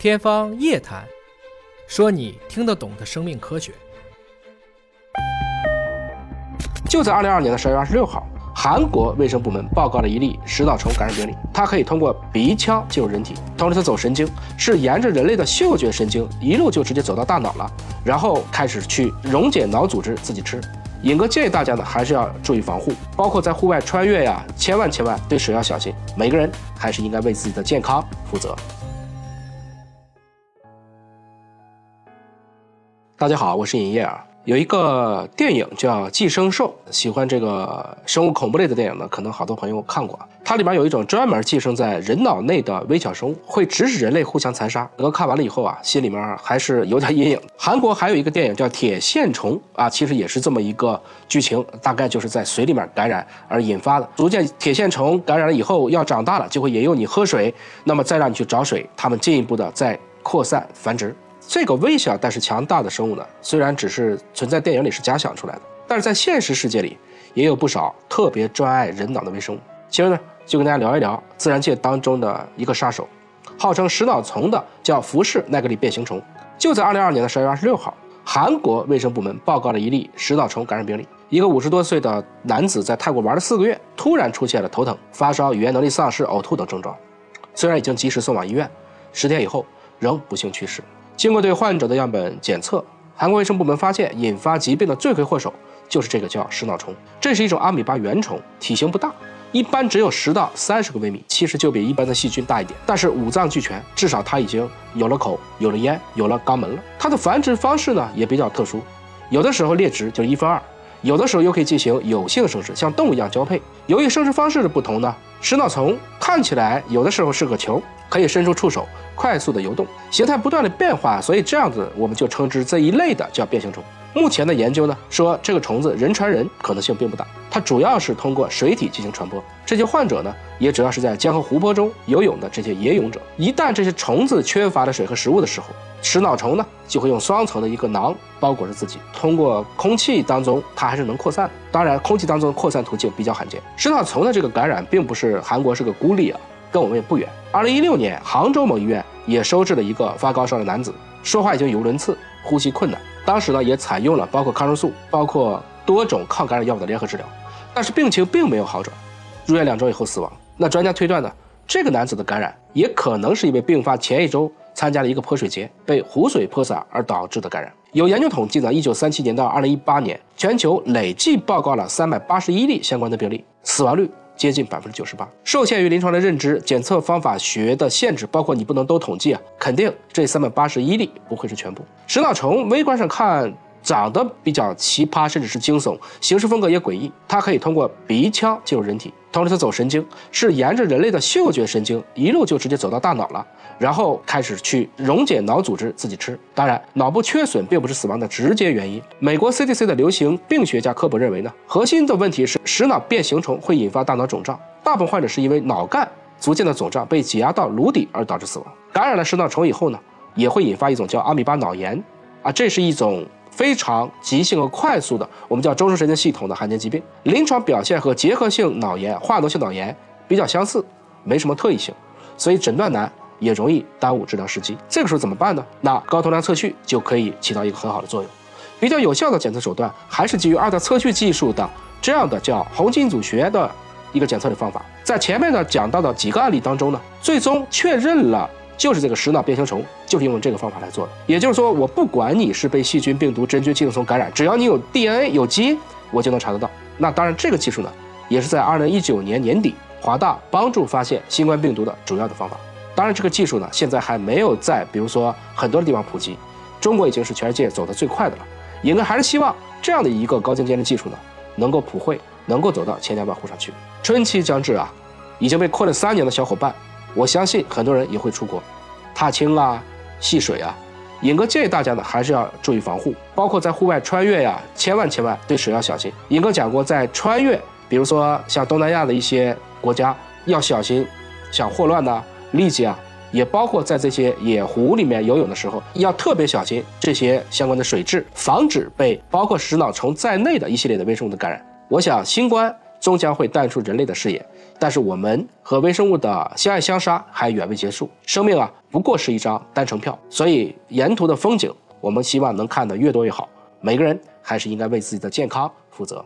天方夜谭，说你听得懂的生命科学。就在二零二二年的十二月二十六号，韩国卫生部门报告了一例食脑虫感染病例。它可以通过鼻腔进入人体，同时它走神经，是沿着人类的嗅觉神经一路就直接走到大脑了，然后开始去溶解脑组织自己吃。尹哥建议大家呢，还是要注意防护，包括在户外穿越呀，千万千万对水要小心。每个人还是应该为自己的健康负责。大家好，我是尹烨啊。有一个电影叫《寄生兽》，喜欢这个生物恐怖类的电影呢，可能好多朋友看过。它里面有一种专门寄生在人脑内的微小生物，会指使人类互相残杀。我看完了以后啊，心里面还是有点阴影。韩国还有一个电影叫《铁线虫》啊，其实也是这么一个剧情，大概就是在水里面感染而引发的。逐渐铁线虫感染了以后，要长大了，就会引诱你喝水，那么再让你去找水，它们进一步的再扩散繁殖。这个微小但是强大的生物呢，虽然只是存在电影里是假想出来的，但是在现实世界里也有不少特别专爱人脑的微生物。今儿呢，就跟大家聊一聊自然界当中的一个杀手，号称食脑虫的叫福氏奈格里变形虫。就在二零二二年的十二月二十六号，韩国卫生部门报告了一例食脑虫感染病例。一个五十多岁的男子在泰国玩了四个月，突然出现了头疼、发烧、语言能力丧失、呕吐等症状。虽然已经及时送往医院，十天以后仍不幸去世。经过对患者的样本检测，韩国卫生部门发现，引发疾病的罪魁祸首就是这个叫食脑虫。这是一种阿米巴原虫，体型不大，一般只有十到三十个微米，其实就比一般的细菌大一点。但是五脏俱全，至少它已经有了口，有了咽，有了肛门了。它的繁殖方式呢也比较特殊，有的时候裂殖就是一分二，有的时候又可以进行有性生殖，像动物一样交配。由于生殖方式的不同呢，食脑虫看起来有的时候是个球。可以伸出触手，快速的游动，形态不断的变化，所以这样子我们就称之这一类的叫变形虫。目前的研究呢说，这个虫子人传人可能性并不大，它主要是通过水体进行传播。这些患者呢，也主要是在江河湖泊中游泳的这些野泳者。一旦这些虫子缺乏了水和食物的时候，食脑虫呢就会用双层的一个囊包裹着自己，通过空气当中它还是能扩散。当然，空气当中的扩散途径比较罕见。食脑虫的这个感染并不是韩国是个孤立啊。跟我们也不远。二零一六年，杭州某医院也收治了一个发高烧的男子，说话已经语无伦次，呼吸困难。当时呢，也采用了包括抗生素、包括多种抗感染药物的联合治疗，但是病情并没有好转，入院两周以后死亡。那专家推断呢，这个男子的感染也可能是因为病发前一周参加了一个泼水节，被湖水泼洒而导致的感染。有研究统计呢，一九三七年到二零一八年，全球累计报告了三百八十一例相关的病例，死亡率。接近百分之九十八，受限于临床的认知、检测方法学的限制，包括你不能都统计啊，肯定这三百八十一例不会是全部。石脑虫微观上看长得比较奇葩，甚至是惊悚，行事风格也诡异。它可以通过鼻腔进入人体。同时，它走神经，是沿着人类的嗅觉神经一路就直接走到大脑了，然后开始去溶解脑组织自己吃。当然，脑部缺损并不是死亡的直接原因。美国 CDC 的流行病学家科普认为呢，核心的问题是食脑变形虫会引发大脑肿胀，大部分患者是因为脑干逐渐的肿胀被挤压到颅底而导致死亡。感染了食脑虫以后呢，也会引发一种叫阿米巴脑炎，啊，这是一种。非常急性和快速的，我们叫中枢神经系统的罕见疾病，临床表现和结核性脑炎、化脓性脑炎比较相似，没什么特异性，所以诊断难，也容易耽误治疗时机。这个时候怎么办呢？那高通量测序就可以起到一个很好的作用。比较有效的检测手段还是基于二代测序技术的这样的叫红基因组学的一个检测的方法。在前面呢讲到的几个案例当中呢，最终确认了。就是这个食脑变形虫，就是用这个方法来做的。也就是说，我不管你是被细菌、病毒、真菌、寄生虫感染，只要你有 DNA、有基因，我就能查得到。那当然，这个技术呢，也是在二零一九年年底，华大帮助发现新冠病毒的主要的方法。当然，这个技术呢，现在还没有在比如说很多的地方普及。中国已经是全世界走得最快的了。应该还是希望这样的一个高精尖的技术呢，能够普惠，能够走到千家万户上去。春期将至啊，已经被困了三年的小伙伴。我相信很多人也会出国，踏青啊、戏水啊。尹哥建议大家呢，还是要注意防护，包括在户外穿越呀，千万千万对水要小心。尹哥讲过，在穿越，比如说像东南亚的一些国家，要小心像霍乱呐、痢疾啊，也包括在这些野湖里面游泳的时候，要特别小心这些相关的水质，防止被包括食脑虫在内的一系列的微生物的感染。我想新冠终将会淡出人类的视野。但是我们和微生物的相爱相杀还远未结束。生命啊，不过是一张单程票，所以沿途的风景，我们希望能看得越多越好。每个人还是应该为自己的健康负责。